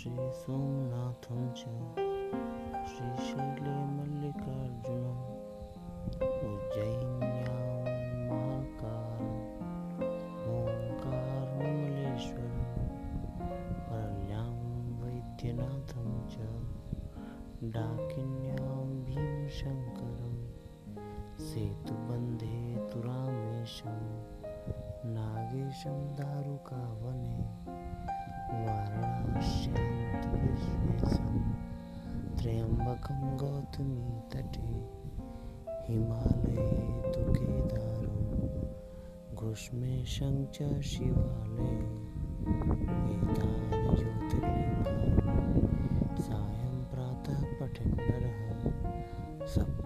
श्रीसोमनाथं च श्रीशैले मल्लिकार्जुनम् उज्जयिन्यां महाकाल ओङ्कारमलेश्वरं परल्यां वैद्यनाथं च डाकिन्यां भीमशङ्करं सेतुबन्धे तु रामेशं नागेशं दारुकावने वाराणस्यां त्र्यम्बकं गौतमीतटे हिमालये तु केदारं ग्रुष्मेशं च शिवालये एतानि ज्योतिर्लिङ्गानि सायं प्रातः सप्त